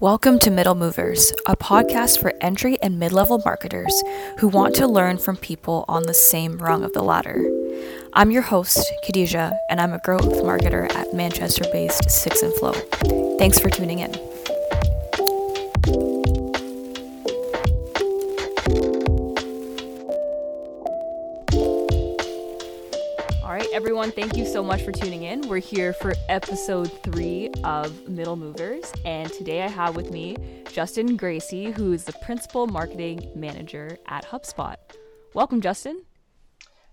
Welcome to Middle Movers, a podcast for entry and mid level marketers who want to learn from people on the same rung of the ladder. I'm your host, Khadija, and I'm a growth marketer at Manchester based Six and Flow. Thanks for tuning in. Everyone. Thank you so much for tuning in. We're here for episode three of Middle Movers. And today I have with me Justin Gracie, who is the principal marketing manager at HubSpot. Welcome, Justin.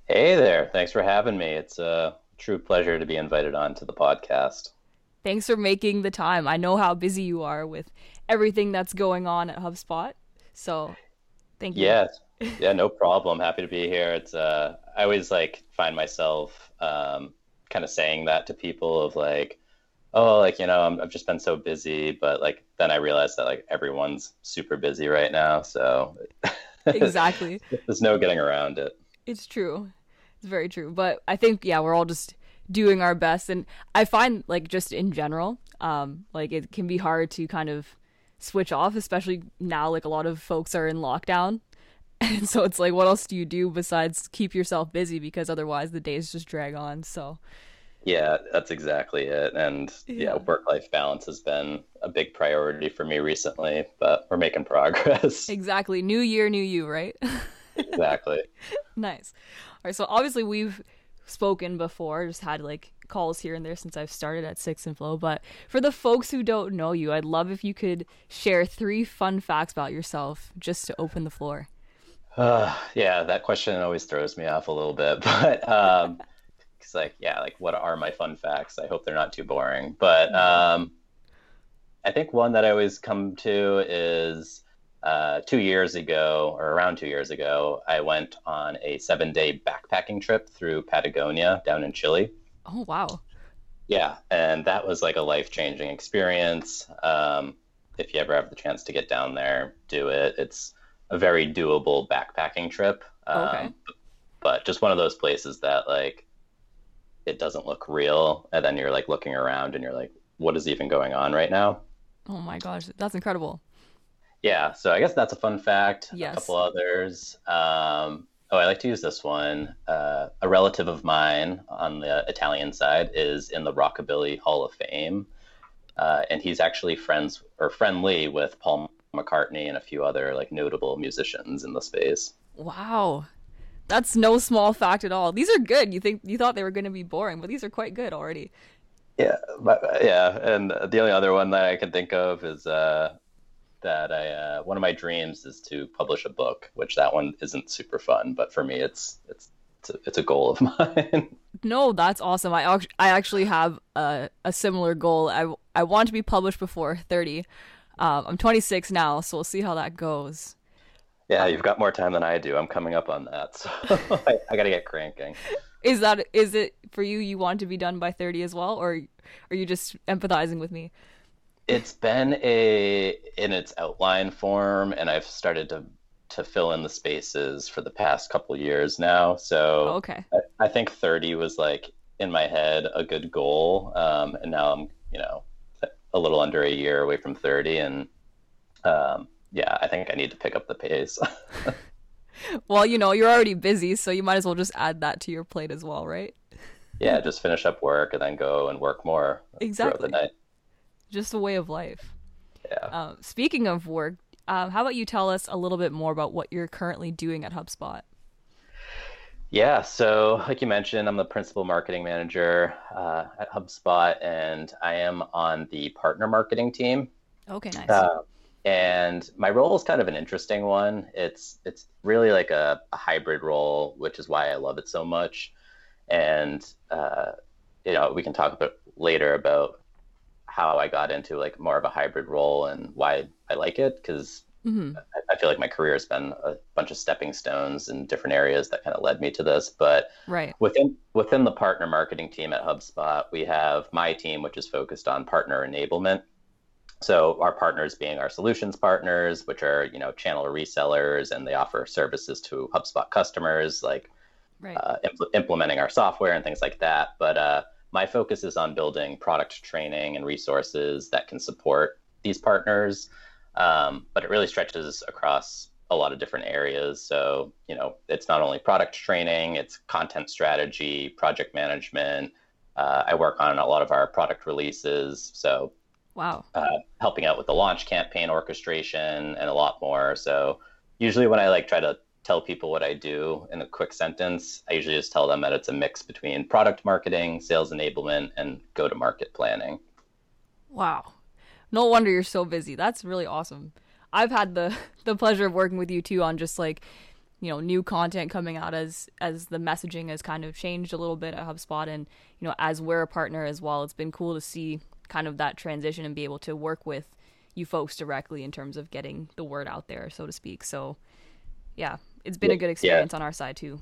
Hey there. Thanks for having me. It's a true pleasure to be invited on to the podcast. Thanks for making the time. I know how busy you are with everything that's going on at HubSpot. So thank you. Yeah. Yeah, no problem. Happy to be here. It's uh I always like find myself um, kind of saying that to people of like, oh, like you know, i have just been so busy, but like then I realized that like everyone's super busy right now, so exactly, there's no getting around it. It's true, it's very true. But I think yeah, we're all just doing our best, and I find like just in general, um, like it can be hard to kind of switch off, especially now. Like a lot of folks are in lockdown, and so it's like what else do you do besides keep yourself busy? Because otherwise the days just drag on. So yeah that's exactly it. And yeah, yeah. work life balance has been a big priority for me recently but we're making progress. Exactly. New year new you right? Exactly. Nice. All right so obviously we've spoken before just had like calls here and there since I've started at Six and Flow. But for the folks who don't know you, I'd love if you could share three fun facts about yourself just to open the floor. Uh, yeah, that question always throws me off a little bit, but um, it's like, yeah, like what are my fun facts? I hope they're not too boring. But um, I think one that I always come to is uh, two years ago, or around two years ago, I went on a seven-day backpacking trip through Patagonia down in Chile. Oh wow! Yeah, and that was like a life-changing experience. Um, if you ever have the chance to get down there, do it. It's a very doable backpacking trip. Um, okay. But just one of those places that like it doesn't look real, and then you're like looking around and you're like, what is even going on right now? Oh my gosh, that's incredible. Yeah, so I guess that's a fun fact. Yes. A couple others. Um, oh, I like to use this one. Uh, a relative of mine on the Italian side is in the Rockabilly Hall of Fame, uh, and he's actually friends or friendly with Paul McCartney and a few other like notable musicians in the space. Wow. That's no small fact at all. These are good. You think you thought they were going to be boring, but these are quite good already. Yeah, but, yeah, and the only other one that I can think of is uh, that I uh, one of my dreams is to publish a book, which that one isn't super fun, but for me, it's it's it's a, it's a goal of mine. no, that's awesome. I I actually have a, a similar goal. I I want to be published before thirty. Um, I'm 26 now, so we'll see how that goes. Yeah, you've got more time than I do. I'm coming up on that, so I, I got to get cranking. Is that is it for you? You want to be done by 30 as well, or are you just empathizing with me? It's been a in its outline form, and I've started to to fill in the spaces for the past couple years now. So okay, I, I, think 30 was like in my head a good goal, um, and now I'm you know a little under a year away from 30 and um, yeah i think i need to pick up the pace. Well you know you're already busy so you might as well just add that to your plate as well right? Yeah just finish up work and then go and work more exactly the night. Just a way of life. Yeah. Um, speaking of work um, how about you tell us a little bit more about what you're currently doing at hubspot yeah, so like you mentioned, I'm the principal marketing manager uh, at HubSpot, and I am on the partner marketing team. Okay, nice. Uh, and my role is kind of an interesting one. It's it's really like a, a hybrid role, which is why I love it so much. And uh, you know, we can talk a bit later about how I got into like more of a hybrid role and why I like it because Mm-hmm. I, feel like my career has been a bunch of stepping stones in different areas that kind of led me to this. But right. within within the partner marketing team at HubSpot, we have my team, which is focused on partner enablement. So our partners being our solutions partners, which are you know channel resellers, and they offer services to HubSpot customers, like right. uh, impl- implementing our software and things like that. But uh, my focus is on building product training and resources that can support these partners, um, but it really stretches across a lot of different areas. So, you know, it's not only product training, it's content strategy, project management. Uh, I work on a lot of our product releases. So, wow, uh, helping out with the launch campaign orchestration and a lot more. So, usually when I like try to tell people what I do in a quick sentence, I usually just tell them that it's a mix between product marketing, sales enablement, and go to market planning. Wow. No wonder you're so busy. That's really awesome. I've had the the pleasure of working with you too on just like you know new content coming out as as the messaging has kind of changed a little bit at HubSpot and you know as we're a partner as well it's been cool to see kind of that transition and be able to work with you folks directly in terms of getting the word out there so to speak so yeah it's been a good experience yeah. on our side too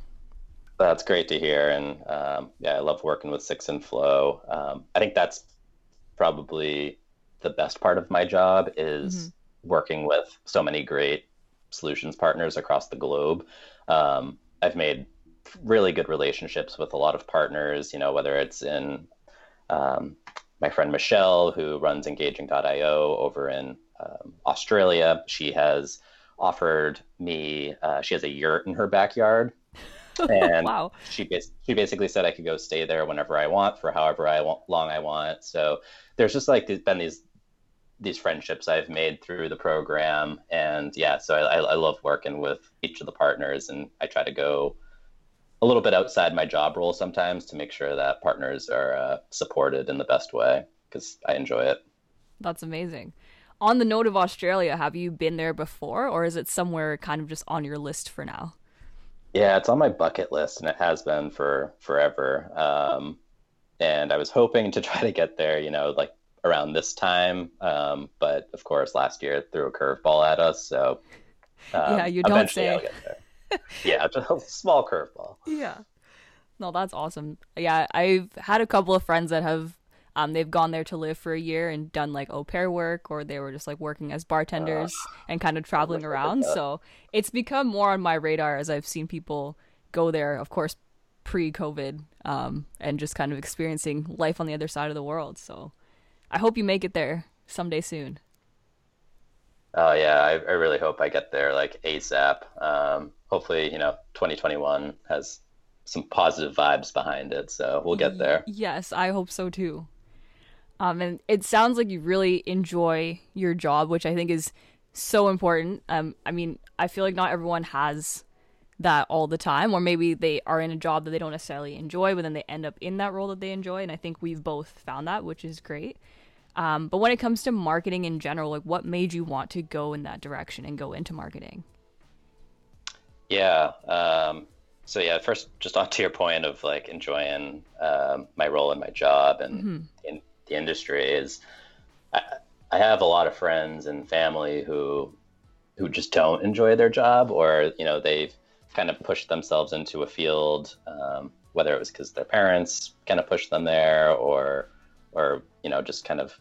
that's great to hear and um, yeah i love working with six and flow um, i think that's probably the best part of my job is mm-hmm working with so many great solutions partners across the globe. Um, I've made really good relationships with a lot of partners, you know, whether it's in um, my friend Michelle, who runs engaging.io over in um, Australia. She has offered me, uh, she has a yurt in her backyard. And wow. she, bas- she basically said I could go stay there whenever I want for however I want, long I want. So there's just like been these these friendships I've made through the program. And yeah, so I, I love working with each of the partners, and I try to go a little bit outside my job role sometimes to make sure that partners are uh, supported in the best way because I enjoy it. That's amazing. On the note of Australia, have you been there before, or is it somewhere kind of just on your list for now? Yeah, it's on my bucket list, and it has been for forever. Um, and I was hoping to try to get there, you know, like around this time. Um, but of course, last year threw a curveball at us. So um, yeah, you don't say. yeah, just a small curveball. Yeah. No, that's awesome. Yeah, I've had a couple of friends that have um, they've gone there to live for a year and done like au pair work, or they were just like working as bartenders uh, and kind of traveling around. So it's become more on my radar as I've seen people go there, of course, pre COVID, um, and just kind of experiencing life on the other side of the world. So I hope you make it there someday soon. Oh yeah, I, I really hope I get there like ASAP. Um, hopefully, you know, 2021 has some positive vibes behind it, so we'll get there. Yes, I hope so too. Um, and it sounds like you really enjoy your job, which I think is so important. Um, I mean, I feel like not everyone has that all the time, or maybe they are in a job that they don't necessarily enjoy, but then they end up in that role that they enjoy. And I think we've both found that, which is great. Um, but when it comes to marketing in general, like what made you want to go in that direction and go into marketing? Yeah. Um, so yeah, first, just on to your point of like enjoying um, my role in my job and mm-hmm. in the industry is, I, I have a lot of friends and family who who just don't enjoy their job, or you know they've kind of pushed themselves into a field, um, whether it was because their parents kind of pushed them there, or or you know just kind of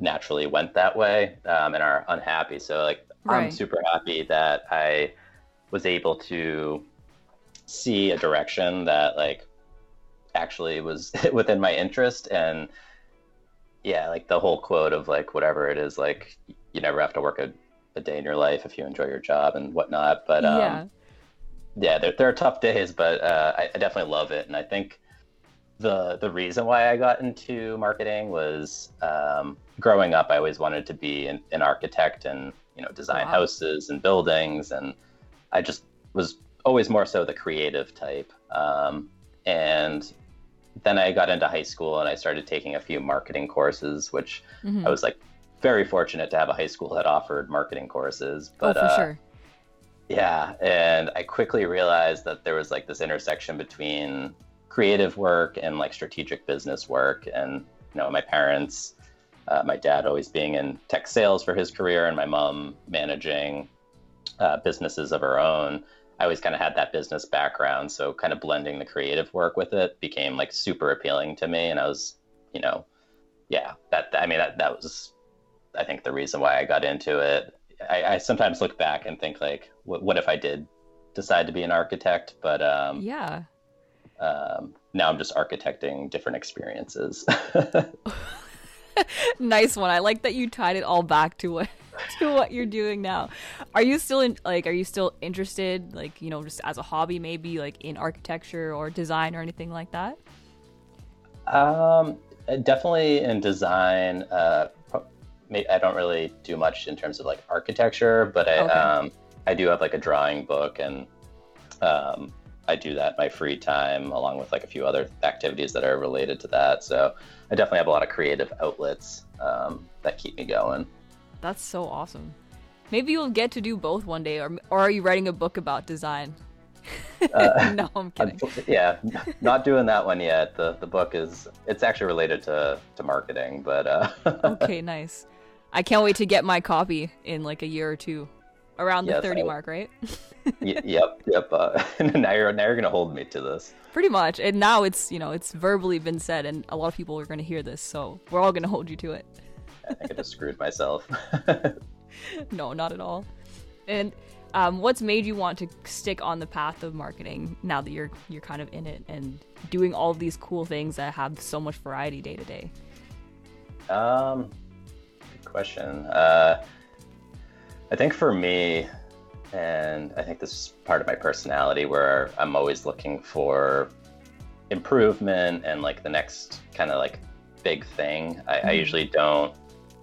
naturally went that way um, and are unhappy. So like right. I'm super happy that I was able to see a direction that like actually was within my interest and yeah like the whole quote of like whatever it is like you never have to work a, a day in your life if you enjoy your job and whatnot but um yeah, yeah there, there are tough days but uh, I, I definitely love it and i think the the reason why I got into marketing was um, growing up. I always wanted to be an, an architect and you know design wow. houses and buildings, and I just was always more so the creative type. Um, and then I got into high school and I started taking a few marketing courses, which mm-hmm. I was like very fortunate to have a high school that offered marketing courses. Oh, but oh, for uh, sure. Yeah, and I quickly realized that there was like this intersection between creative work and like strategic business work. And you know, my parents, uh, my dad always being in tech sales for his career, and my mom managing uh, businesses of her own. I always kind of had that business background, so kind of blending the creative work with it became like super appealing to me. And I was, you know, yeah, that I mean that that was, I think the reason why I got into it. I, I sometimes look back and think like, what, what if I did decide to be an architect? But um, yeah, um, now I'm just architecting different experiences. nice one. I like that you tied it all back to what to what you're doing now. Are you still in like are you still interested like, you know, just as a hobby maybe like in architecture or design or anything like that? Um definitely in design uh I don't really do much in terms of like architecture, but I okay. um I do have like a drawing book and um I do that in my free time along with like a few other activities that are related to that. So I definitely have a lot of creative outlets um, that keep me going. That's so awesome. Maybe you'll get to do both one day, or or are you writing a book about design? Uh, no, I'm kidding. yeah, not doing that one yet. The the book is it's actually related to to marketing, but uh... okay, nice. I can't wait to get my copy in like a year or two, around the yes, 30 I... mark, right? y- yep, yep. Uh, now you're now you're gonna hold me to this. Pretty much, and now it's you know it's verbally been said, and a lot of people are gonna hear this, so we're all gonna hold you to it. I think I just screwed myself. no, not at all. And um, what's made you want to stick on the path of marketing now that you're you're kind of in it and doing all these cool things that have so much variety day to day? Um, good question. Uh, I think for me, and I think this is part of my personality where I'm always looking for improvement and like the next kind of like big thing. I, mm-hmm. I usually don't,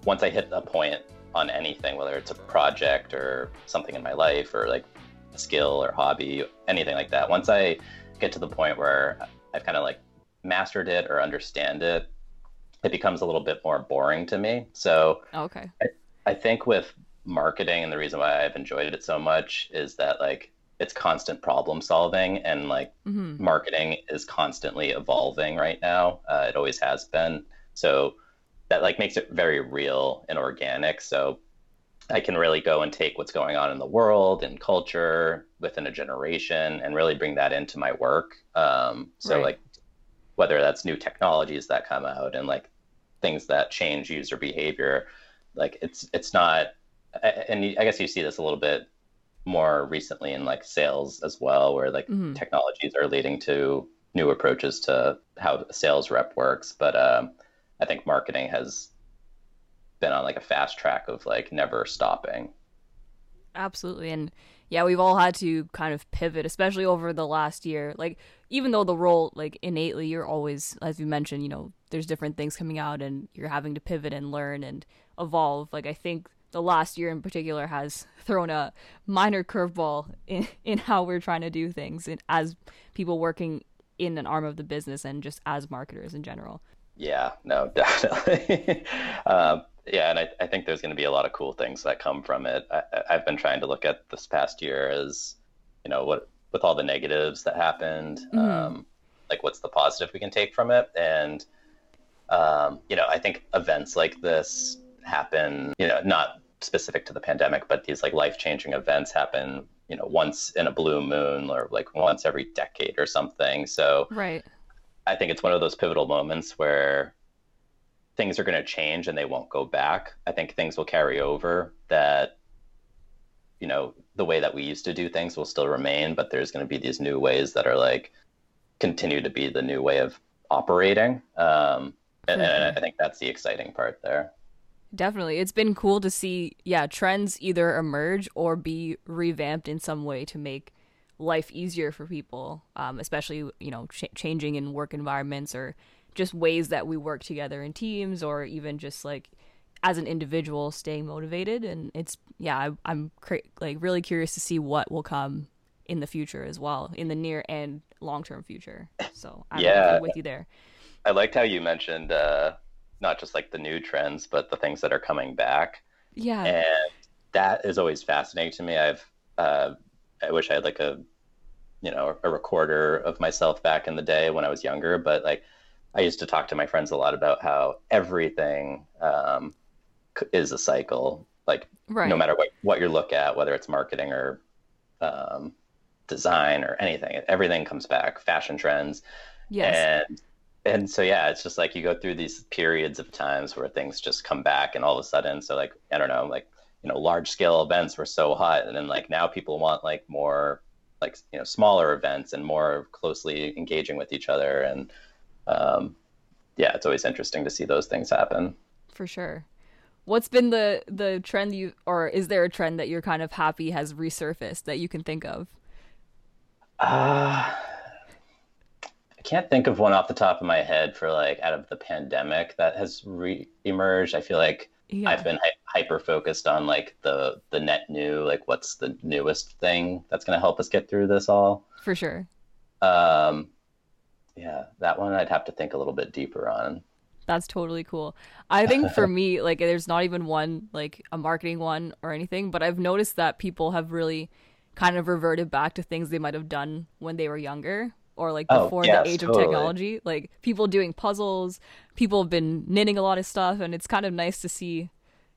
once I hit a point on anything, whether it's a project or something in my life or like a skill or hobby, anything like that, once I get to the point where I've kind of like mastered it or understand it, it becomes a little bit more boring to me. So okay. I, I think with marketing and the reason why I've enjoyed it so much is that like it's constant problem solving and like mm-hmm. marketing is constantly evolving right now. Uh, it always has been. So that like makes it very real and organic. So I can really go and take what's going on in the world and culture within a generation and really bring that into my work. Um, so right. like whether that's new technologies that come out and like things that change user behavior, like it's it's not and I guess you see this a little bit more recently in like sales as well, where like mm-hmm. technologies are leading to new approaches to how a sales rep works. But um, I think marketing has been on like a fast track of like never stopping. Absolutely. And yeah, we've all had to kind of pivot, especially over the last year. Like, even though the role, like, innately, you're always, as you mentioned, you know, there's different things coming out and you're having to pivot and learn and evolve. Like, I think the last year in particular has thrown a minor curveball in, in how we're trying to do things in, as people working in an arm of the business and just as marketers in general. Yeah, no, definitely. um, yeah, and I, I think there's going to be a lot of cool things that come from it. I, I've been trying to look at this past year as, you know, what with all the negatives that happened, mm-hmm. um, like what's the positive we can take from it, and um, you know, I think events like this happen, you know, not specific to the pandemic, but these like life changing events happen, you know, once in a blue moon or like once every decade or something. So right. I think it's one of those pivotal moments where things are going to change and they won't go back. I think things will carry over that you know the way that we used to do things will still remain but there's going to be these new ways that are like continue to be the new way of operating um, and, and, i think that's the exciting part there Definitely. It's been cool to see, yeah, trends either emerge or be revamped in some way to make life easier for people, um, especially, you know, ch- changing in work environments or just ways that we work together in teams or even just like as an individual staying motivated. And it's, yeah, I, am cra- like really curious to see what will come in the future as well, in the near and long term future. So I'm yeah. with you there. I liked how you mentioned, uh, not just like the new trends, but the things that are coming back. Yeah. And that is always fascinating to me. I've, uh, I wish I had like a, you know, a recorder of myself back in the day when I was younger, but like I used to talk to my friends a lot about how everything um, is a cycle. Like right. no matter what, what you look at, whether it's marketing or um, design or anything, everything comes back. Fashion trends. Yes. And and so yeah it's just like you go through these periods of times where things just come back and all of a sudden so like i don't know like you know large scale events were so hot and then like now people want like more like you know smaller events and more closely engaging with each other and um, yeah it's always interesting to see those things happen For sure. What's been the the trend you or is there a trend that you're kind of happy has resurfaced that you can think of? Uh, I can't think of one off the top of my head for like out of the pandemic that has re-emerged. I feel like yeah. I've been hyper focused on like the the net new, like what's the newest thing that's going to help us get through this all. For sure. Um, yeah, that one I'd have to think a little bit deeper on. That's totally cool. I think for me, like, there's not even one, like, a marketing one or anything, but I've noticed that people have really kind of reverted back to things they might have done when they were younger or like oh, before yes, the age totally. of technology. Like, people doing puzzles, people have been knitting a lot of stuff, and it's kind of nice to see,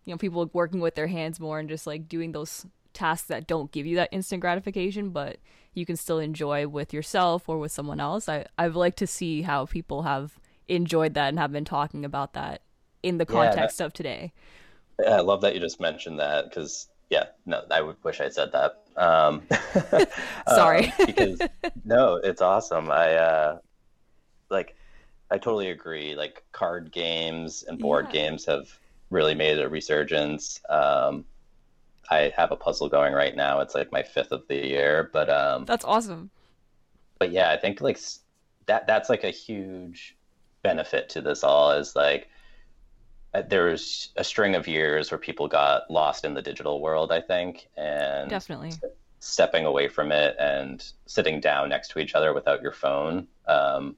you know, people working with their hands more and just like doing those tasks that don't give you that instant gratification, but you can still enjoy with yourself or with someone else. I, I've liked to see how people have enjoyed that and have been talking about that in the context yeah, of today. Yeah, I love that you just mentioned that because yeah, no, I would wish I said that. Um, Sorry, uh, because no, it's awesome. I uh, like, I totally agree. Like card games and board yeah. games have really made a resurgence. Um, I have a puzzle going right now. It's like my fifth of the year, but um, that's awesome. But yeah, I think like that that's like a huge benefit to this all is like Uh, there was a string of years where people got lost in the digital world, I think, and definitely stepping away from it and sitting down next to each other without your phone, um,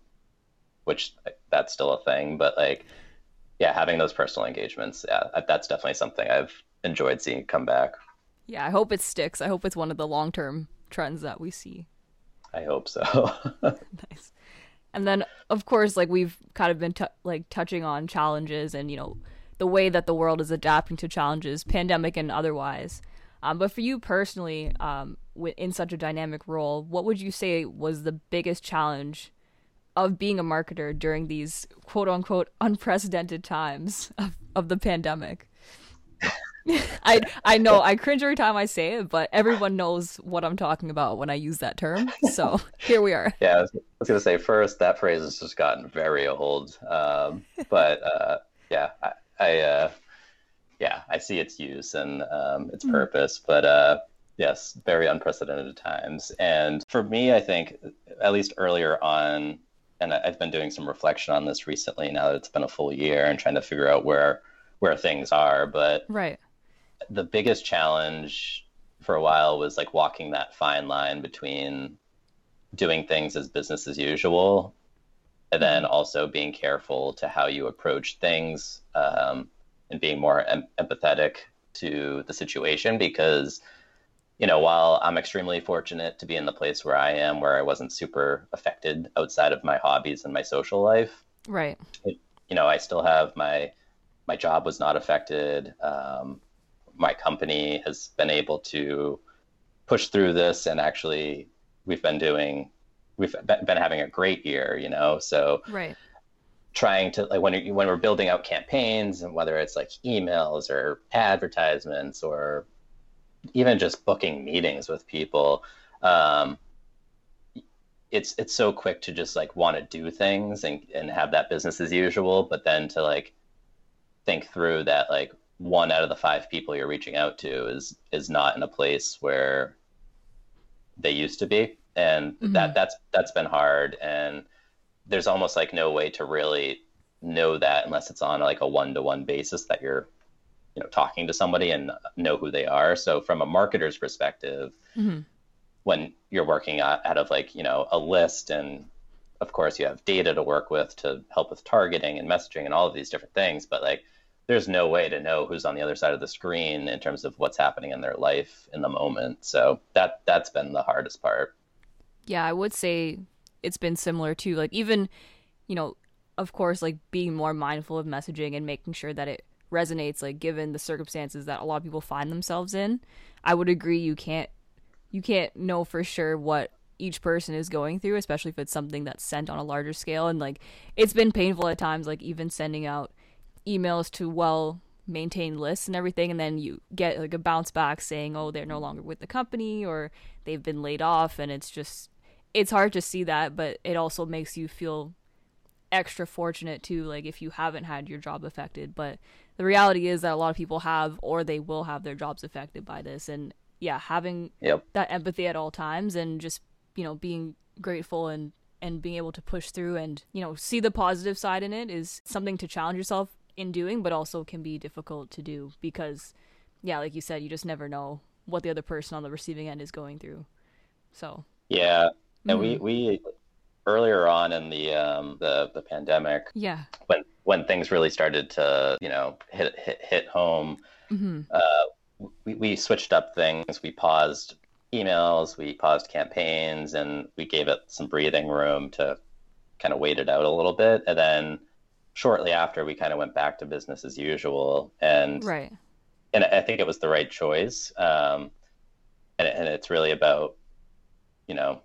which uh, that's still a thing, but like, yeah, having those personal engagements, yeah, uh, that's definitely something I've enjoyed seeing come back. Yeah, I hope it sticks. I hope it's one of the long term trends that we see. I hope so. nice. And then, of course, like we've kind of been t- like touching on challenges and you know the way that the world is adapting to challenges, pandemic and otherwise. Um, but for you personally, um, in such a dynamic role, what would you say was the biggest challenge of being a marketer during these quote unquote unprecedented times of, of the pandemic? I I know I cringe every time I say it, but everyone knows what I'm talking about when I use that term. So here we are. Yeah, I was, I was gonna say first that phrase has just gotten very old, um, but uh, yeah, I, I uh, yeah I see its use and um, its mm. purpose, but uh, yes, very unprecedented times. And for me, I think at least earlier on, and I've been doing some reflection on this recently. Now that it's been a full year and trying to figure out where where things are, but right the biggest challenge for a while was like walking that fine line between doing things as business as usual and then mm-hmm. also being careful to how you approach things um, and being more em- empathetic to the situation because you know while i'm extremely fortunate to be in the place where i am where i wasn't super affected outside of my hobbies and my social life right it, you know i still have my my job was not affected um, my company has been able to push through this and actually we've been doing we've been having a great year you know? So right. trying to like when when we're building out campaigns and whether it's like emails or advertisements or even just booking meetings with people um, it's it's so quick to just like want to do things and and have that business as usual but then to like think through that like one out of the five people you're reaching out to is is not in a place where they used to be and mm-hmm. that that's that's been hard and there's almost like no way to really know that unless it's on like a one-to-one basis that you're you know talking to somebody and know who they are so from a marketer's perspective mm-hmm. when you're working out, out of like you know a list and of course you have data to work with to help with targeting and messaging and all of these different things but like there's no way to know who's on the other side of the screen in terms of what's happening in their life in the moment. So that that's been the hardest part. Yeah, I would say it's been similar too. Like even, you know, of course, like being more mindful of messaging and making sure that it resonates, like given the circumstances that a lot of people find themselves in. I would agree you can't you can't know for sure what each person is going through, especially if it's something that's sent on a larger scale. And like it's been painful at times, like even sending out emails to well maintained lists and everything and then you get like a bounce back saying oh they're no longer with the company or they've been laid off and it's just it's hard to see that but it also makes you feel extra fortunate too like if you haven't had your job affected but the reality is that a lot of people have or they will have their jobs affected by this and yeah having Yep. that empathy at all times and just you know being grateful and and being able to push through and you know see the positive side in it is something to challenge yourself in doing but also can be difficult to do because yeah like you said you just never know what the other person on the receiving end is going through. So Yeah. And we Mhm. we earlier on in the um the the pandemic yeah. when when things really started to you know hit hit hit home hmm uh, we, we switched up things. We paused emails. We paused campaigns and we gave it some breathing room to kind of wait it out a little bit. And then shortly after we kind of went back to business as usual and right. and i think it was the right choice um, and, and it's really about you know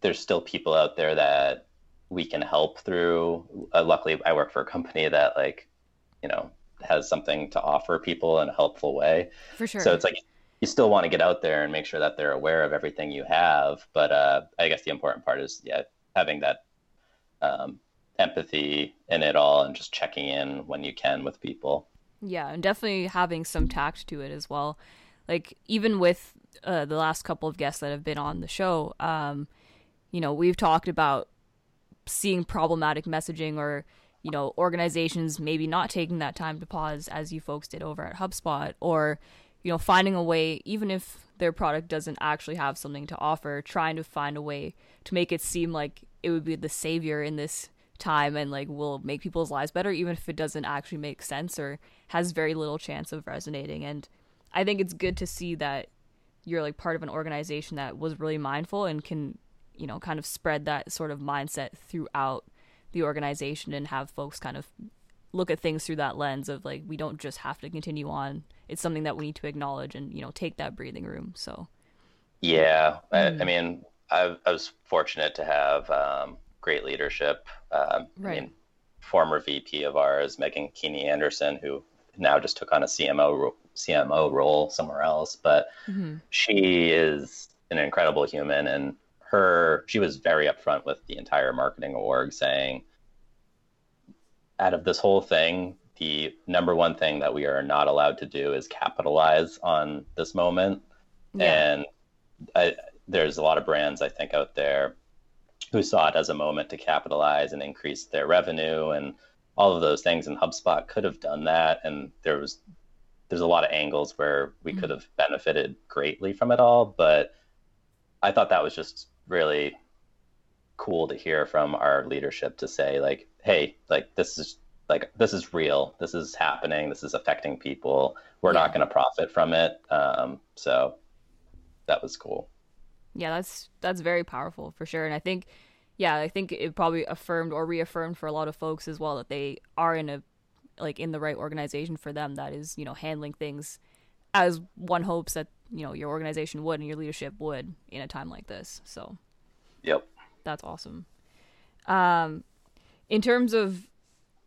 there's still people out there that we can help through. Uh, luckily i work for a company that like you know has something to offer people in a helpful way. For sure. So it's like you still want to get out there and make sure that they're aware of everything you have but uh, i guess the important part is yeah having that um, empathy in it all and just checking in when you can with people Yeah, and definitely having some tact to it as well. Like even with uh, the last couple of guests that have been on the show, um, you know, we've talked about seeing problematic messaging or you know organizations maybe not taking that time to pause as you folks did over at HubSpot or you know finding a way even if their product doesn't actually have something to offer trying to find a way to make it seem like it would be the savior in this time and like will make people's lives better even if it doesn't actually make sense or has very little chance of resonating. And i think it's good to see that you're like part of an organization that was really mindful and can you know kind of spread that sort of mindset throughout the organization and have folks kind of look at things through that lens of like we don't just have to continue on. It's something that we need to acknowledge and you know take that breathing room. So Yeah, I, Mm. I mean, I, I was fortunate to have um, great leadership. Um, Right. I mean, former VP of ours, Meghan Keaney Anderson, who now just took on a CMO ro- CMO role somewhere else, but mm-hmm. she is an incredible human, and her she was very upfront with the entire marketing org, saying, out of this whole thing, the number one thing that we are not allowed to do is capitalize on this moment yeah and I, there's a lot of brands I think out there who saw it as a moment to capitalize and increase their revenue and all of those things. And HubSpot could have done that, and there was there's a lot of angles where we Mhm. could have benefited greatly from it all. But I thought that was just really cool to hear from our leadership to say like, hey, like this is like this is real. This is happening. This is affecting people. We're not going to profit from it. Um, so that was cool. Yeah that's that's very powerful for sure and i think yeah i think it probably affirmed or reaffirmed for a lot of folks as well that they are in a like in the right organization for them that is you know handling things as one hopes that you know your organization would and your leadership would in a time like this so Yep. that's awesome um in terms of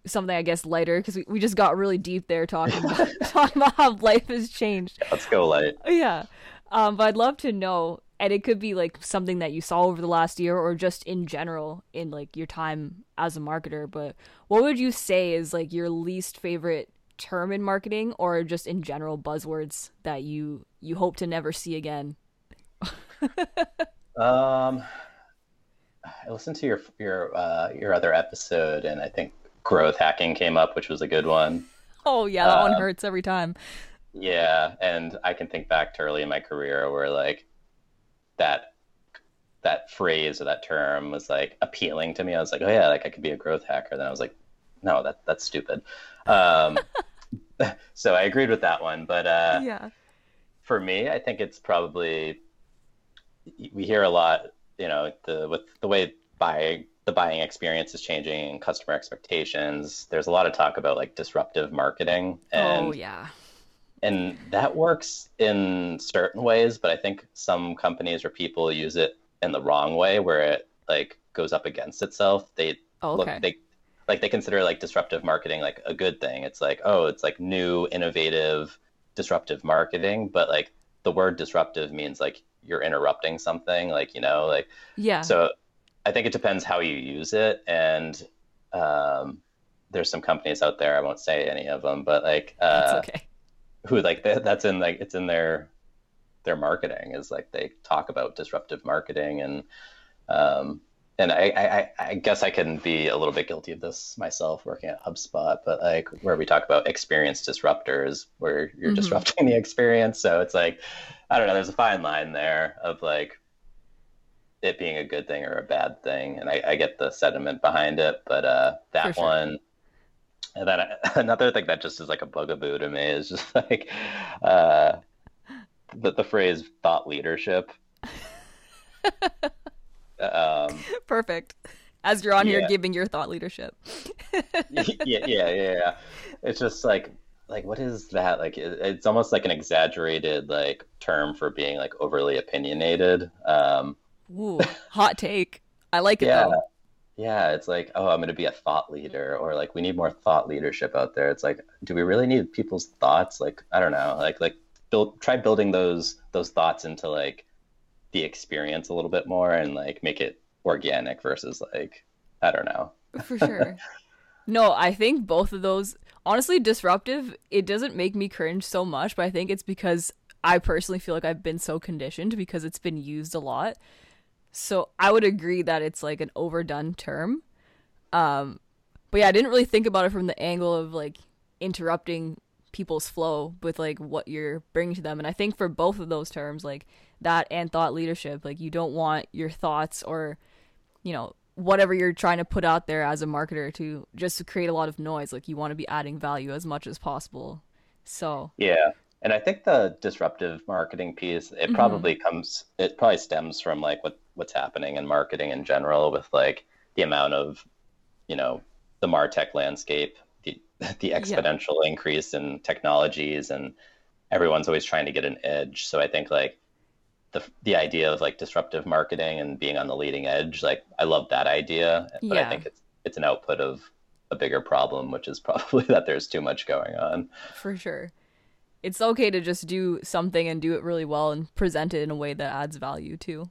something i guess lighter because we, we just got really deep there talking about, talking about how life has changed Let's go light. yeah. Um, but I'd love to know, and it could be like something that you saw over the last year or just in general in like your time as a marketer. But what would you say is like your least favorite term in marketing or just in general buzzwords that you you hope to never see again? Um, I listened to your your uh, your other episode, and I think growth hacking came up, which was a good one. Oh yeah, that one Um, hurts every time. Yeah, and I can think back to early in my career where like that that phrase or that term was like appealing to me. I was like, oh yeah, like I could be a growth hacker. Then I was like, no, that that's stupid. Um, so I agreed with that one, but uh, yeah. for me, I think it's probably we hear a lot, you know, the with the way buying the buying experience is changing and customer expectations. There's a lot of talk about like disruptive marketing and oh yeah. And that works in certain ways, but I think some companies or people use it in the wrong way where it like goes up against itself. They Oh, look they like they consider like disruptive marketing like a good thing. It's like, oh, it's like new, innovative, disruptive marketing, but like the word disruptive means like you're interrupting something, like, you know, like yeah. so I think it depends how you use it and um there's some companies out there I won't say any of them, but like uh, That's okay. Who like that, that's in like it's in their their marketing is like they talk about disruptive marketing and um, and I, I, I guess I can be a little bit guilty of this myself working at HubSpot, but like where we talk about experience disruptors, where you're Mhm. disrupting the experience. So it's like, I don't know, there's a fine line there of like it being a good thing or a bad thing. And I, I get the sentiment behind it, but uh, that sure. one, and then another thing that just is like a bugaboo to me is just like uh, the, the phrase thought leadership. um, Perfect. As you're on here giving your thought leadership. yeah, yeah, yeah, yeah. It's just like, like, what is that? Like, it, it's almost like an exaggerated like term for being like overly opinionated. Um, Ooh, hot take. I like it yeah, though. Yeah. It's like, oh, I'm going to be a thought leader, or like, we need more thought leadership out there. It's like, do we really need people's thoughts? Like, I don't know. Like, like, build, try building those those thoughts into like the experience a little bit more, and like make it organic versus like, I don't know. For sure. no, I think both of those honestly disruptive, it doesn't make me cringe so much, but I think it's because I personally feel like I've been so conditioned because it's been used a lot. So I would agree that it's like an overdone term. Um but yeah, I didn't really think about it from the angle of like interrupting people's flow with like what you're bringing to them. And I think for both of those terms, like that and thought leadership, like you don't want your thoughts or you know whatever you're trying to put out there as a marketer to just to create a lot of noise like you want to be adding value as much as possible so Yeah. And I think the disruptive marketing piece, it Mhm. probably comes, it probably stems from like what what's happening in marketing in general with like the amount of, you know, the MarTech landscape, the the exponential increase in technologies and everyone's always trying to get an edge. So I think like the the idea of like disruptive marketing and being on the leading edge, like I love that idea, but Yeah. I think it's it's an output of a bigger problem, which is probably that there's too much going on. for sure it's okay to just do something and do it really well and present it in a way that adds value too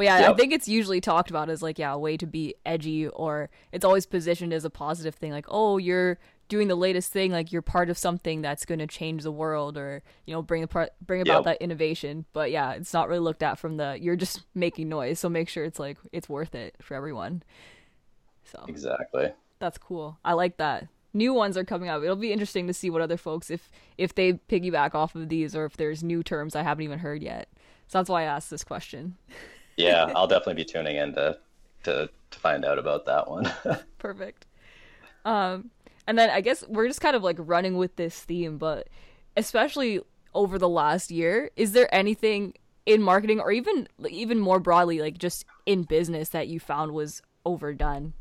but yeah i think it's usually talked about as like yeah a way to be edgy or it's always positioned as a positive thing like oh you're doing the latest thing like you're part of something that's going to change the world or you know bring apart bring about Yep. that innovation. But yeah it's not really looked at from the you're just making noise so make sure it's like it's worth it for everyone. So Exactly. that's cool. I like that. New ones are coming up. It'll be interesting to see what other folks if if they piggyback off of these or if there's new terms i haven't even heard yet. So that's why i asked this question Yeah, I'll definitely be tuning in to to, to find out about that one. Perfect. Um, and then I guess we're just kind of like running with this theme, but especially over the last year, is there anything in marketing or even even more broadly, like just in business, that you found was overdone?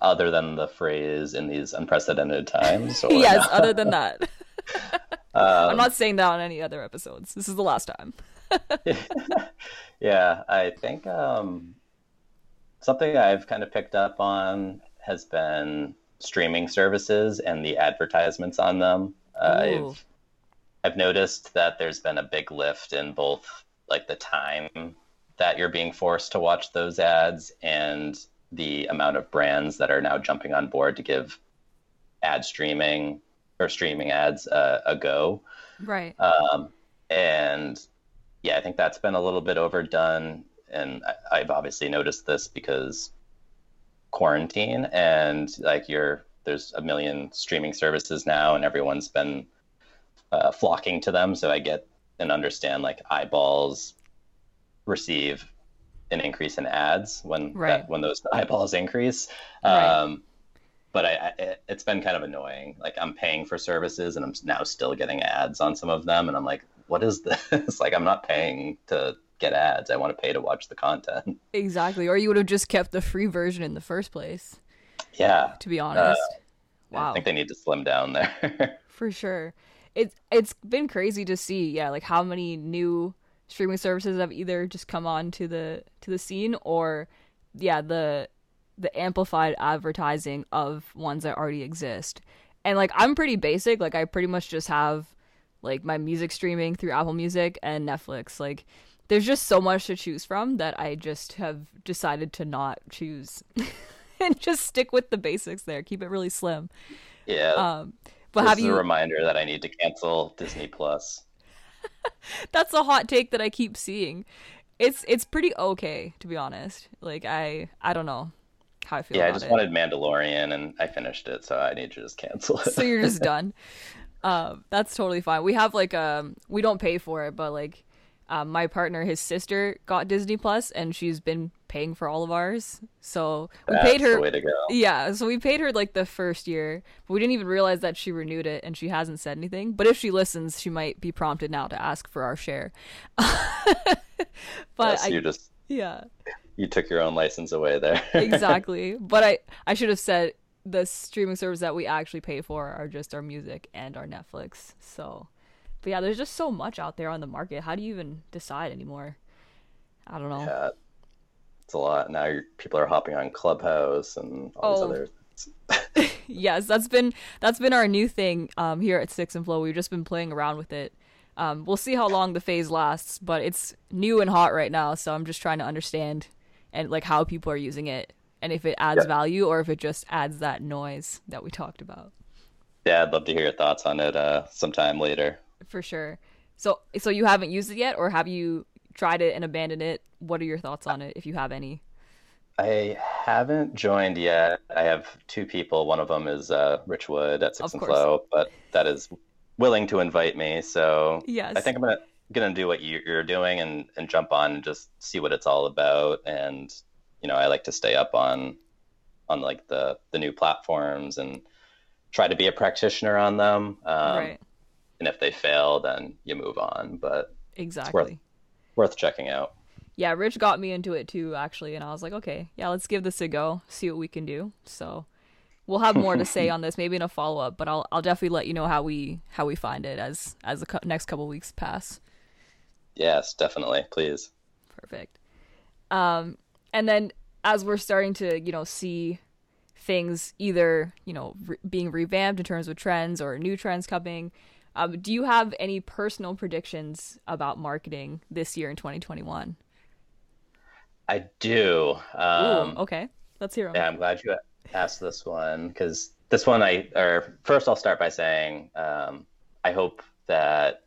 Other than the phrase "in these unprecedented times," or yes. Other than that, Um, I'm not saying that on any other episodes. This is the last time. yeah, I think um, something I've kind of picked up on has been streaming services and the advertisements on them. Uh, I've I've noticed that there's been a big lift in both like the time that you're being forced to watch those ads and the amount of brands that are now jumping on board to give ad streaming or streaming ads uh, a go. Right. Um, and yeah, I think that's been a little bit overdone. And I, I've obviously noticed this because quarantine and like you're there's a million streaming services now, and everyone's been uh, flocking to them. So I get and understand like eyeballs receive an increase in ads when Right. that, when those eyeballs increase. Right. Um, but I, I, it- it's been kind of annoying. Like I'm paying for services and I'm now still getting ads on some of them, and I'm like, what is this? like I'm not paying to get ads. I want to pay to watch the content. Exactly. Or you would have just kept the free version in the first place. yeah, To be honest. Uh, wow. I think they need to slim down there. For sure. It's it's been crazy to see, yeah, like how many new streaming services have either just come on to the to the scene or yeah, the the amplified advertising of ones that already exist. And like I'm pretty basic, like I pretty much just have like my music streaming through Apple Music and Netflix. Like there's just so much to choose from that I just have decided to not choose and just stick with the basics there. Keep it really slim. Yeah. Um, but this have is you? a reminder that I need to cancel Disney Plus. That's a hot take that I keep seeing. It's it's pretty okay to be honest. Like I I don't know how I feel. About it. Yeah, I just it. wanted Mandalorian and I finished it, so I need to just cancel it. so you're just done. Um, that's totally fine. We have like um we don't pay for it, but like um, my partner, his sister got Disney Plus, and she's been paying for all of ours. So we That's paid her. the way to go. Yeah, so we paid her like the first year, but we didn't even realize that she renewed it, and she hasn't said anything. But if she listens, she might be prompted now to ask for our share. but you just yeah, you took your own license away there. exactly. but I I should have said the streaming service that we actually pay for are just our music and our Netflix. So, but yeah, there's just so much out there on the market. How do you even decide anymore? I don't know. yeah, it's a lot. Now you're, people are hopping on Clubhouse and all Oh. these other. yes, that's been that's been our new thing um, here at Six and Flow. We've just been playing around with it. Um, we'll see how long the phase lasts, but it's new and hot right now. So I'm just trying to understand and like how people are using it, and if it adds Yeah. value or if it just adds that noise that we talked about. Yeah, I'd love to hear your thoughts on it uh, sometime later. For sure. So so you haven't used it yet, or have you tried it and abandoned it? What are your thoughts on it, if you have any? I haven't joined yet. I have two people. One of them is uh, Rich Wood at Six Of and course. Flow, but that is willing to invite me. So Yes. I think I'm gonna gonna do what you're doing and and jump on and just see what it's all about. And you know, I like to stay up on on like the the new platforms and try to be a practitioner on them. Um, right. And if they fail, then you move on. But Exactly. worth checking out. yeah, Rich got me into it too, actually, and I was like, okay, yeah, let's give this a go, see what we can do. So we'll have more to say on this, maybe in a follow up, but I'll I'll definitely let you know how we how we find it as as the co- next couple weeks pass. Yes, definitely. Please. Perfect. Um, and then as we're starting to you know see things either you know re- being revamped in terms of trends or new trends coming. Um, do you have any personal predictions about marketing this year in 2021? I do. Um, Ooh, okay, let's hear 'em. Yeah, I'm glad you asked this one because this one I or first I'll start by saying um, I hope that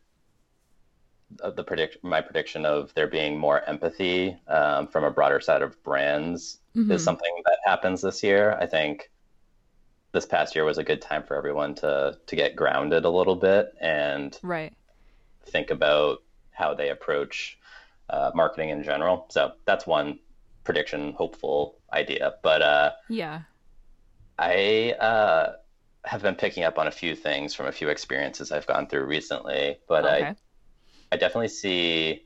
the predict my prediction of there being more empathy um, from a broader set of brands Mhm. is something that happens this year. I think this past year was a good time for everyone to to get grounded a little bit and Right. think about how they approach uh, marketing in general. So that's one prediction, hopeful idea. But uh, Yeah. I uh, have been picking up on a few things from a few experiences I've gone through recently. But okay. I, I definitely see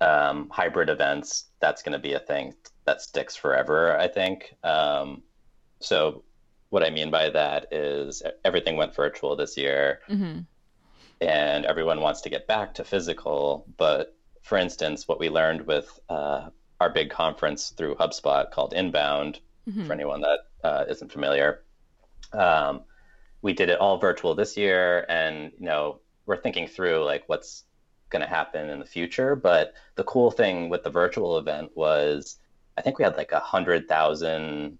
um, hybrid events. That's going to be a thing that sticks forever. I think. Um, so what I mean by that is everything went virtual this year hmm and everyone wants to get back to physical. But for instance, what we learned with uh, our big conference through HubSpot called Inbound, hmm for anyone that uh, isn't familiar, um, we did it all virtual this year, and you know we're thinking through like what's going to happen in the future. But the cool thing with the virtual event was, I think we had like a hundred thousand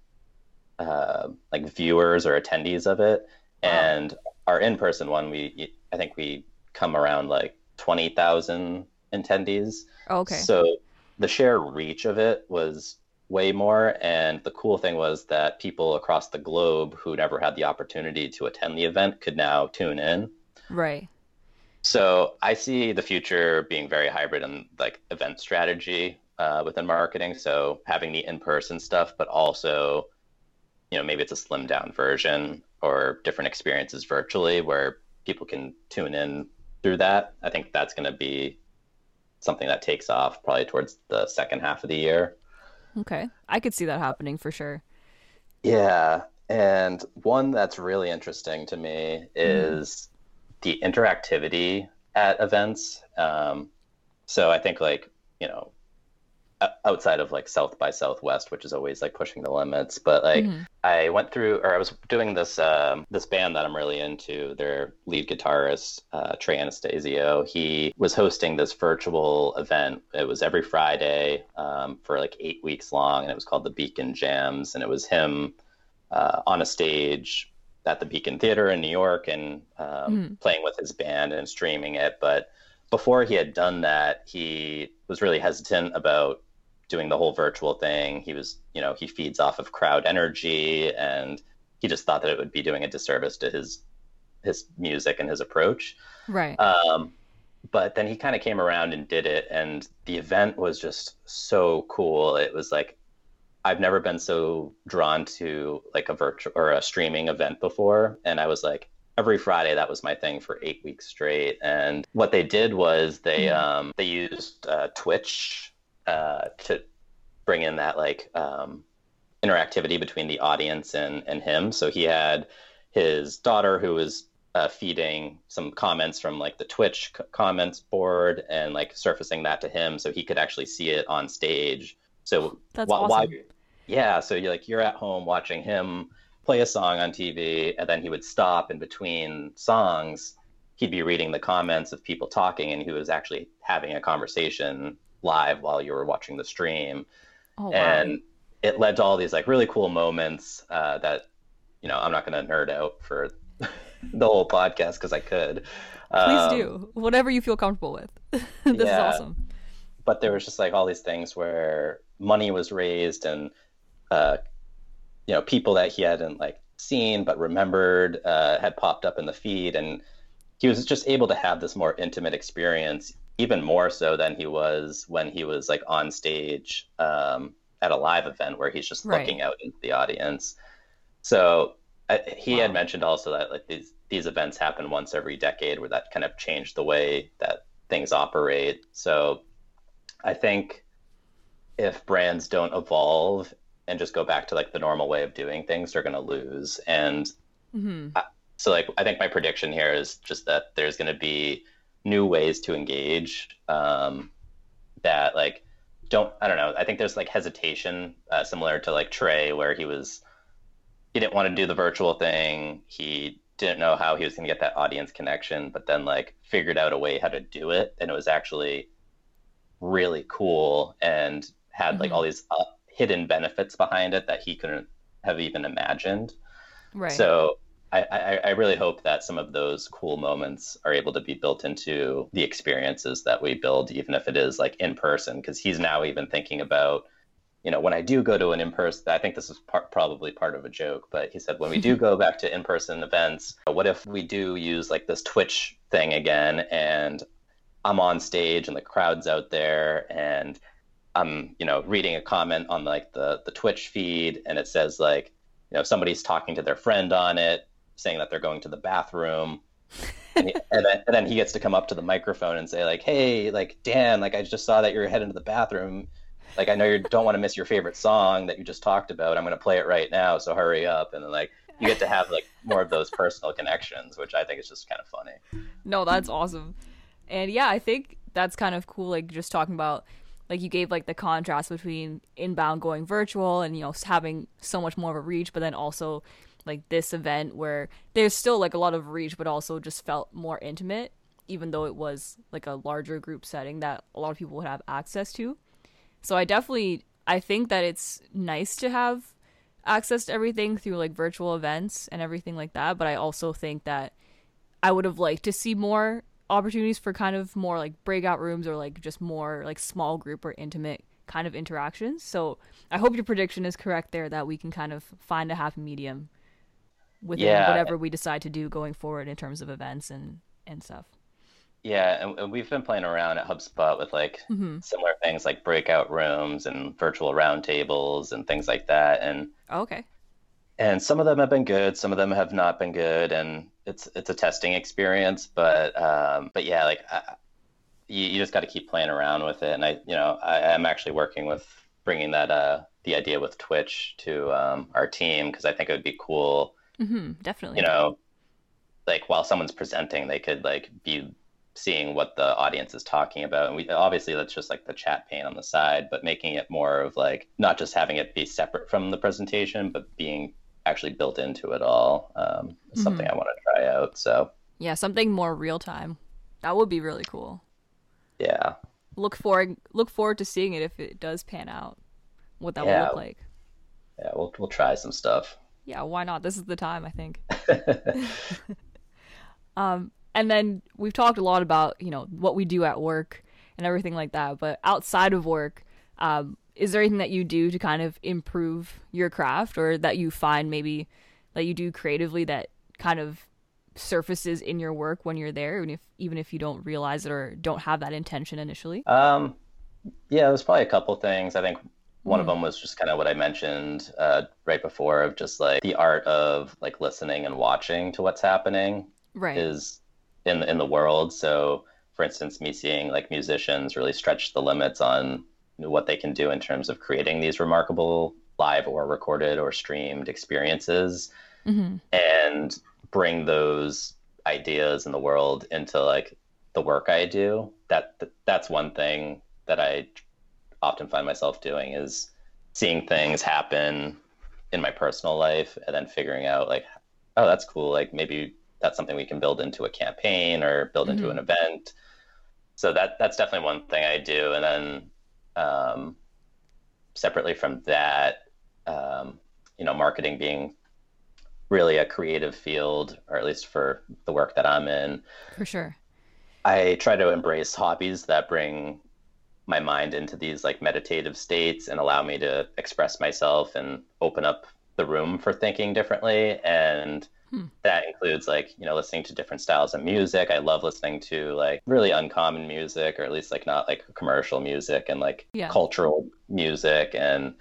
uh, like viewers or attendees of it, Wow. and our in-person one, we I think we come around like twenty thousand attendees. Okay. So the share reach of it was way more. And the cool thing was that people across the globe who never had the opportunity to attend the event could now tune in. right. So I see the future being very hybrid and like event strategy uh, within marketing. So having the in-person stuff, but also, you know, maybe it's a slimmed down version or different experiences virtually where people can tune in through that. I think that's going to be something that takes off probably towards the second half of the year. Okay. I could see that happening for sure. Yeah, and one that's really interesting to me is the interactivity at events. Um, so I think like, you know, outside of like South by Southwest, which is always like pushing the limits. But like mm-hmm. I went through, or I was doing this um, this band that I'm really into. Their lead guitarist uh, Trey Anastasio, he was hosting this virtual event. It was every Friday um, for like eight weeks long, and it was called the Beacon Jams, and it was him uh, on a stage at the Beacon Theater in New York and um, mm. playing with his band and streaming it. But before he had done that, he was really hesitant about doing the whole virtual thing. He was, you know, he feeds off of crowd energy, and he just thought that it would be doing a disservice to his his music and his approach. Right. Um, but then he kind of came around and did it, and the event was just so cool. It was like I've never been so drawn to like a virtual or a streaming event before, and I was like, every Friday that was my thing for eight weeks straight. And what they did was they mm-hmm. um, they used uh, Twitch uh, to bring in that like um, interactivity between the audience and and him. So he had his daughter who was uh, feeding some comments from like the Twitch c- comments board and like surfacing that to him so he could actually see it on stage. So that's wh- awesome. yeah, so you're like you're at home watching him play a song on TV, and then he would stop in between songs. He'd be reading the comments of people talking, and he was actually having a conversation live while you were watching the stream. Oh, wow. And it led to all these like really cool moments uh, that, you know, I'm not going to nerd out for the whole podcast because I could. Please um, do whatever you feel comfortable with. this yeah. is awesome. But there was just like all these things where money was raised and uh, you know people that he hadn't like seen but remembered uh, had popped up in the feed and he was just able to have this more intimate experience even more so than he was when he was like on stage um, at a live event where he's just right. looking out into the audience so I, he wow. had mentioned also that like these these events happen once every decade where that kind of changed the way that things operate so i think if brands don't evolve and just go back to like the normal way of doing things, they're going to lose. And mm-hmm. I, so, like, I think my prediction here is just that there's going to be new ways to engage um, that, like, don't, I don't know. I think there's like hesitation uh, similar to like Trey, where he was, he didn't want to do the virtual thing. He didn't know how he was going to get that audience connection, but then like figured out a way how to do it. And it was actually really cool and had like mm-hmm. all these uh, hidden benefits behind it that he couldn't have even imagined. Right. So I, I, I, really hope that some of those cool moments are able to be built into the experiences that we build, even if it is like in person, because he's now even thinking about, you know, when I do go to an in person, I think this is part, probably part of a joke, but he said, when we do go back to in person events, what if we do use like this Twitch thing again and I'm on stage and the crowd's out there and I'm, you know, reading a comment on like the the Twitch feed, and it says like, you know, somebody's talking to their friend on it, saying that they're going to the bathroom, and, he, and, then, and then he gets to come up to the microphone and say like, hey, like Dan, like I just saw that you're heading to the bathroom. Like I know you don't want to miss your favorite song that you just talked about. I'm going to play it right now, so hurry up. And then like you get to have like more of those personal connections, which I think is just kind of funny. No, that's awesome. And yeah, I think that's kind of cool. Like just talking about like you gave like the contrast between inbound going virtual and you know having so much more of a reach but then also like this event where there's still like a lot of reach but also just felt more intimate even though it was like a larger group setting that a lot of people would have access to. So i definitely i think that it's nice to have access to everything through like virtual events and everything like that but i also think that i would have liked to see more opportunities for kind of more like breakout rooms or like just more like small group or intimate kind of interactions. So I hope your prediction is correct there that we can kind of find a happy medium within yeah. whatever we decide to do going forward in terms of events and and stuff. Yeah, and, and we've been playing around at HubSpot with like mm-hmm. similar things like breakout rooms and virtual roundtables and things like that. And oh, okay, and some of them have been good, some of them have not been good, and it's it's a testing experience. But um, but yeah, like I, you, you just got to keep playing around with it. And I you know I am actually working with bringing that uh the idea with Twitch to um, our team because I think it would be cool. Mm-hmm, definitely. You know, like while someone's presenting, they could like be seeing what the audience is talking about. And we obviously that's just like the chat pane on the side, but making it more of like not just having it be separate from the presentation, but being actually built into it all um, is something I want to try out. So Yeah, something more real time. That would be really cool. yeah, Look forward look forward to seeing it if it does pan out. What that will Yeah. look like. yeah, we'll we'll try some stuff. Yeah, why not? This is the time, I think. um, and then we've talked a lot about, you know, what we do at work and everything like that. But outside of work, um, is there anything that you do to kind of improve your craft or that you find maybe that you do creatively that kind of surfaces in your work when you're there, even if even if you don't realize it or don't have that intention initially? Um, yeah, there's probably a couple things. I think one of them was just kind of what I mentioned uh, right before of just like the art of like listening and watching to what's happening Right. is in in the world. So, for instance, me seeing like musicians really stretch the limits on what they can do in terms of creating these remarkable live or recorded or streamed experiences, hmm and bring those ideas in the world into like the work I do. That that's one thing that I often find myself doing is seeing things happen in my personal life and then figuring out like oh that's cool like maybe that's something we can build into a campaign or build into Mhm. an event so that that's definitely one thing i do and then um, separately from that um, you know marketing being really a creative field or at least for the work that i'm in For sure. I try to embrace hobbies that bring my mind into these like meditative states and allow me to express myself and open up the room for thinking differently and Hmm. that includes like you know listening to different styles of music i love listening to like really uncommon music or at least like not like commercial music and like Yeah. cultural music and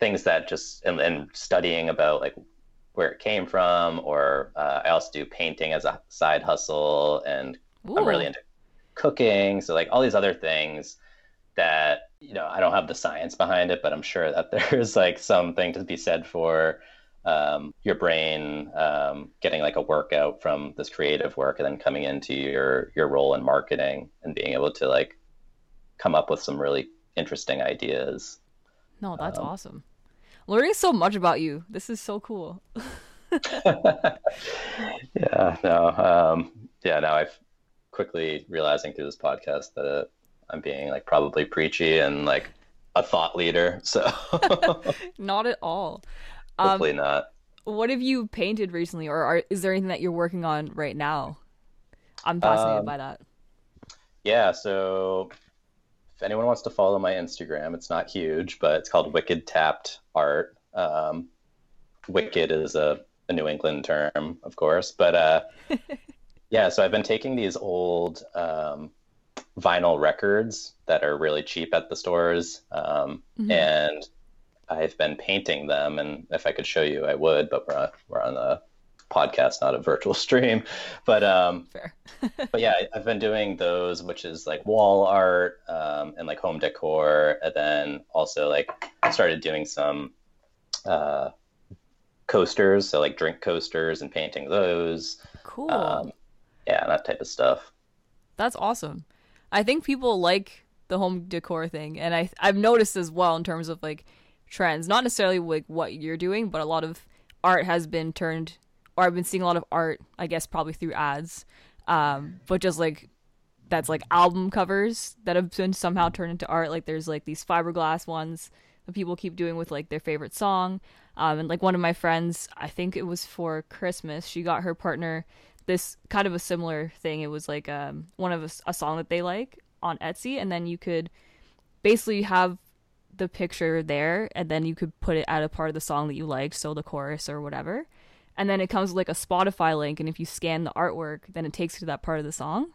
things that just and, and studying about like where it came from or uh, i also do painting as a side hustle and I'm really into cooking. So like all these other things that, you know, I don't have the science behind it, but I'm sure that there's like something to be said for um, your brain um, getting like a workout from this creative work and then coming into your your role in marketing and being able to like come up with some really interesting ideas. No, that's Um, awesome. Learning so much about you. This is so cool. yeah, no, um, yeah, now I've quickly realizing through this podcast that uh, I'm being like probably preachy and like a thought leader. So Not at all. Um, not. what have you painted recently, or are, is there anything that you're working on right now? I'm fascinated Um, by that. Yeah, so if anyone wants to follow my Instagram, it's not huge, but it's called Wicked Tapped Art. Um, wicked is a, a New England term, of course, but uh, yeah, so I've been taking these old um, vinyl records that are really cheap at the stores, um, Mhm. and I've been painting them. And if I could show you, I would, but we're on, we're on a podcast, not a virtual stream. But um, Fair. but yeah, I've been doing those, which is like wall art um, and like home decor, and then also like I started doing some uh, coasters, so like drink coasters and painting those. Cool. Um, yeah, that type of stuff. That's awesome. I think people like the home decor thing, and I I've noticed as well in terms of like trends, not necessarily like what you're doing, but a lot of art has been turned, or I've been seeing a lot of art, I guess probably through ads, um, but just like that's like album covers that have been somehow turned into art. Like there's like these fiberglass ones that people keep doing with like their favorite song. Um, and like one of my friends, I think it was for Christmas, she got her partner this kind of a similar thing. It was like um, one of a, a song that they like on Etsy, and then you could basically have the picture there, and then you could put it at a part of the song that you liked, so the chorus or whatever. And then it comes with like a Spotify link, and if you scan the artwork, then it takes you to that part of the song.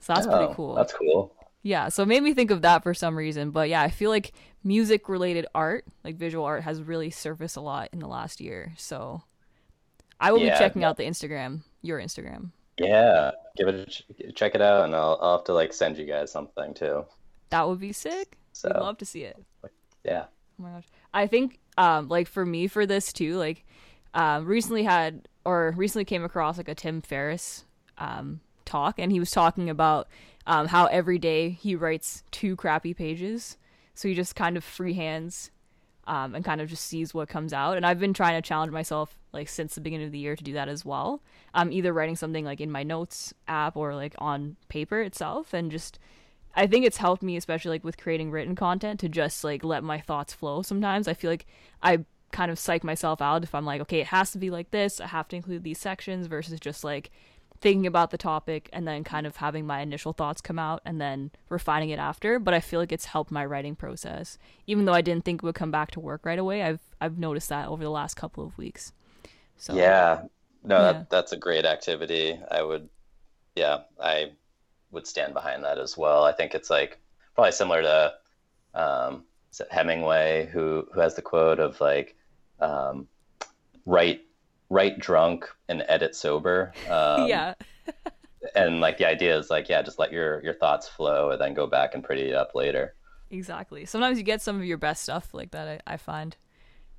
So that's pretty Oh, cool. That's cool. Yeah, so it made me think of that for some reason. But yeah, I feel like music related art, like visual art, has really surfaced a lot in the last year. So I will Yeah, be checking out the Instagram, your Instagram. Yeah, give it a ch- check it out, and I'll I'll have to like send you guys something too. That would be sick. So We'd love to see it. yeah, Oh my gosh. I think um like for me for this too, like um recently had or recently came across like a Tim Ferriss um talk, and he was talking about um, how every day he writes two crappy pages. So he just kind of freehands um, and kind of just sees what comes out. And I've been trying to challenge myself like since the beginning of the year to do that as well. I'm um, either writing something like in my notes app or like on paper itself, and just I think it's helped me, especially like with creating written content, to just like let my thoughts flow. Sometimes I feel like I kind of psych myself out if I'm like, okay, it has to be like this. I have to include these sections versus just like thinking about the topic and then kind of having my initial thoughts come out and then refining it after. But I feel like it's helped my writing process. Even though I didn't think it would come back to work right away, I've I've noticed that over the last couple of weeks. So Yeah. No, yeah. That, that's a great activity. I would yeah, I would stand behind that as well. I think it's like probably similar to um, Hemingway who who has the quote of like um, write write drunk and edit sober. Um, yeah. and like the idea is like yeah, just let your your thoughts flow and then go back and pretty it up later. Exactly. Sometimes you get some of your best stuff like that. I, I find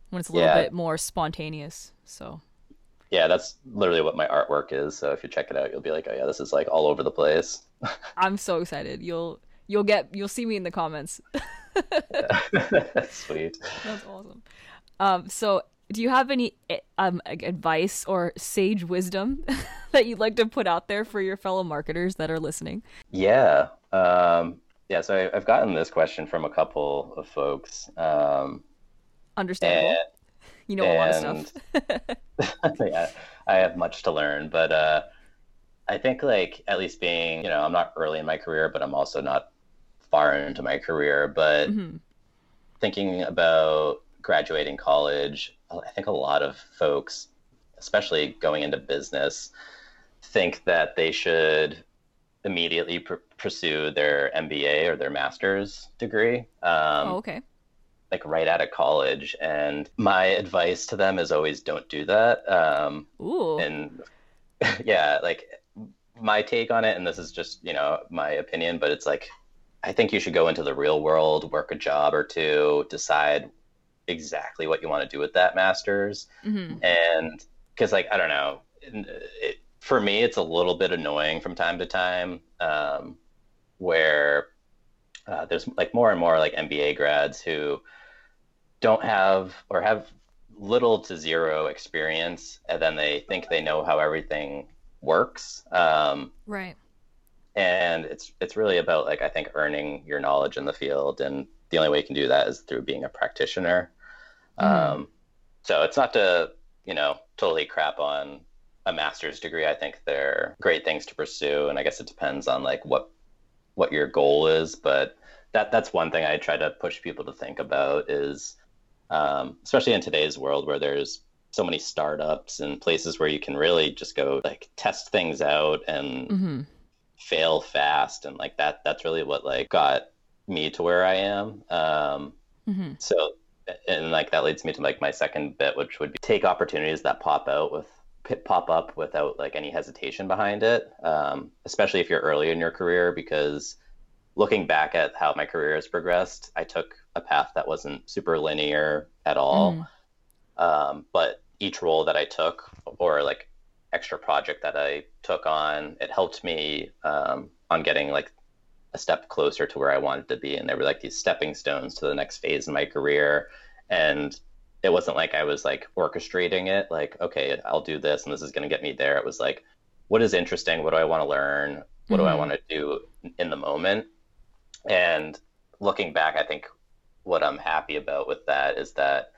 when it's a little yeah. bit more spontaneous. So. Yeah, that's literally what my artwork is. So if you check it out, you'll be like, oh yeah, this is like all over the place. I'm so excited. You'll you'll get you'll see me in the comments. Sweet. That's awesome. Um, so do you have any eh, um, advice or sage wisdom that you'd like to put out there for your fellow marketers that are listening? Yeah. Um, yeah. So I, have gotten this question from a couple of folks. Um, Understandable. And, you know and, a lot of stuff. yeah, I have much to learn, but uh, I think like at least being, you know, I'm not early in my career, but I'm also not far into my career. But mm-hmm. thinking about graduating college, I think a lot of folks, especially going into business, think that they should immediately pr- pursue their MBA or their master's degree. Um, oh, okay. Like right out of college. And my advice to them is always don't do that. Um, Ooh. And yeah, like my take on it, and this is just, you know, my opinion, but it's like, I think you should go into the real world, work a job or two, decide exactly what you want to do with that masters mm-hmm. and because like i don't know it, for me it's a little bit annoying from time to time um, where uh, there's like more and more like mba grads who don't have or have little to zero experience and then they think they know how everything works um, right and it's it's really about like i think earning your knowledge in the field and the only way you can do that is through being a practitioner. Mm. Um, so it's not to, you know, totally crap on a master's degree. I think they're great things to pursue, and I guess it depends on like what what your goal is. But that that's one thing I try to push people to think about is, um, especially in today's world where there's so many startups and places where you can really just go like test things out and mm-hmm. fail fast and like that that's really what like got me to where I am. Um, mm-hmm. So, and like that leads me to like my second bit, which would be take opportunities that pop out with pop up without like any hesitation behind it, um, especially if you're early in your career. Because looking back at how my career has progressed, I took a path that wasn't super linear at all. Mm. Um, but each role that I took, or like extra project that I took on, it helped me um, on getting like a step closer to where I wanted to be. And there were like these stepping stones to the next phase in my career. And it wasn't like I was like orchestrating it, like, okay, I'll do this and this is going to get me there. It was like, what is interesting? What do I want to learn? What mm-hmm. do I mm-hmm. want to do in the moment? And looking back, I think what I'm happy about with that is that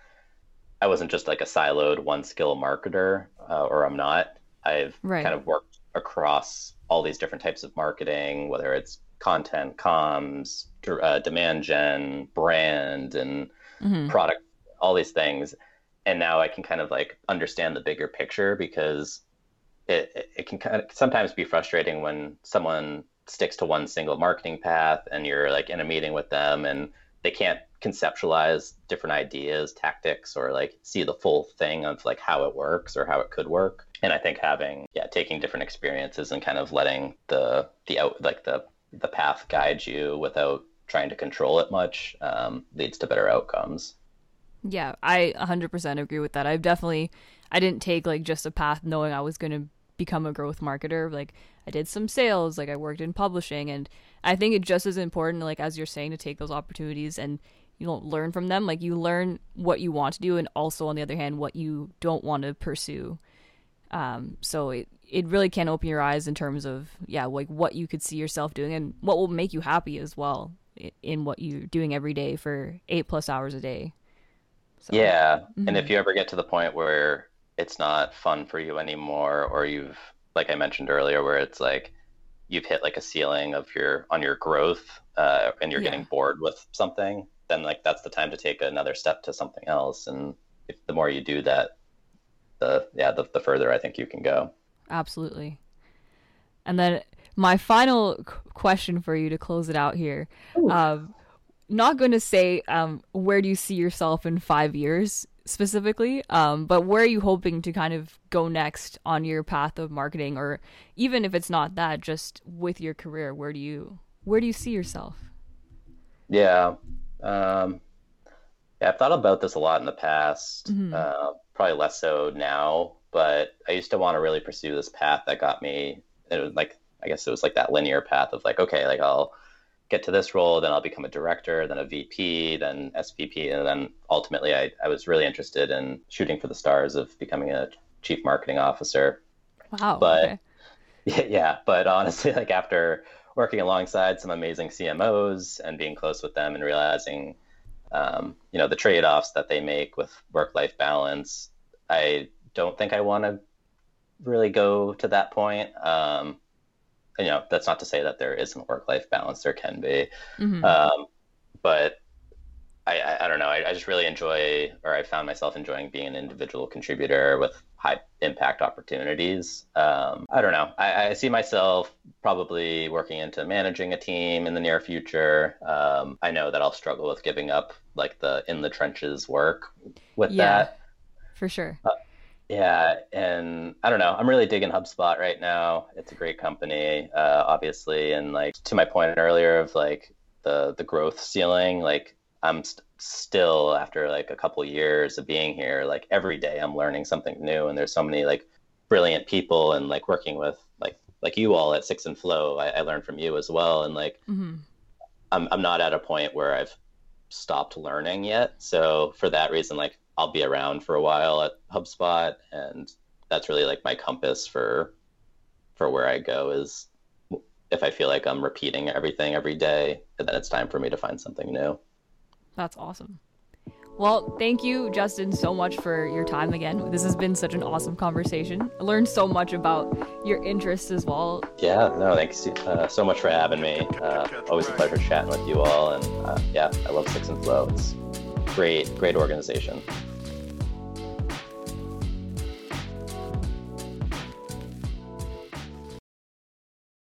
I wasn't just like a siloed one skill marketer, uh, or I'm not. I've right. kind of worked across all these different types of marketing, whether it's content, comms, uh, demand gen, brand, and mm-hmm. product, all these things. And now I can kind of like understand the bigger picture because it, it can kind of sometimes be frustrating when someone sticks to one single marketing path and you're like in a meeting with them and they can't conceptualize different ideas, tactics, or like see the full thing of like how it works or how it could work. And I think having yeah, taking different experiences and kind of letting the the out like the the path guides you without trying to control it much um, leads to better outcomes. Yeah, I 100% agree with that. I've definitely, I didn't take like just a path knowing I was going to become a growth marketer. Like I did some sales, like I worked in publishing, and I think it's just as important, like as you're saying, to take those opportunities and you don't learn from them. Like you learn what you want to do, and also on the other hand, what you don't want to pursue. Um, so it it really can open your eyes in terms of yeah, like what you could see yourself doing and what will make you happy as well in what you're doing every day for eight plus hours a day. So, yeah, mm-hmm. and if you ever get to the point where it's not fun for you anymore, or you've like I mentioned earlier, where it's like you've hit like a ceiling of your on your growth, uh, and you're yeah. getting bored with something, then like that's the time to take another step to something else. And if the more you do that, the yeah, the, the further I think you can go. Absolutely. And then my final question for you to close it out here. Um, not going to say um, where do you see yourself in five years specifically, um, but where are you hoping to kind of go next on your path of marketing, or even if it's not that, just with your career, where do you where do you see yourself? Yeah, um, yeah, I've thought about this a lot in the past. Mm-hmm. Uh, probably less so now, but I used to want to really pursue this path that got me. It was like I guess it was like that linear path of like, okay, like I'll get to this role, then I'll become a director, then a VP, then SVP, and then ultimately I, I was really interested in shooting for the stars of becoming a chief marketing officer. Wow. But okay. yeah, yeah, but honestly, like after working alongside some amazing CMOs and being close with them and realizing, um, you know, the trade-offs that they make with work-life balance, I don't think I want to really go to that point. Um, you know, that's not to say that there isn't a work life balance. There can be, mm-hmm. um, but I, I, I, don't know. I, I, just really enjoy, or I found myself enjoying being an individual contributor with high impact opportunities. Um, I don't know. I, I, see myself probably working into managing a team in the near future. Um, I know that I'll struggle with giving up like the in the trenches work with yeah, that. For sure. Uh, yeah, and I don't know. I'm really digging HubSpot right now. It's a great company, uh, obviously, and like to my point earlier of like the the growth ceiling. Like I'm st- still after like a couple years of being here, like every day I'm learning something new, and there's so many like brilliant people, and like working with like like you all at Six and Flow, I, I learned from you as well, and like mm-hmm. I'm I'm not at a point where I've stopped learning yet. So for that reason, like I'll be around for a while at HubSpot, and that's really like my compass for for where I go is if I feel like I'm repeating everything every day, then it's time for me to find something new. That's awesome. Well, thank you, Justin, so much for your time again. This has been such an awesome conversation. I learned so much about your interests as well. Yeah, no, thanks uh, so much for having me. Uh, always a pleasure chatting with you all. And uh, yeah, I love Six and Flow. It's great, great organization.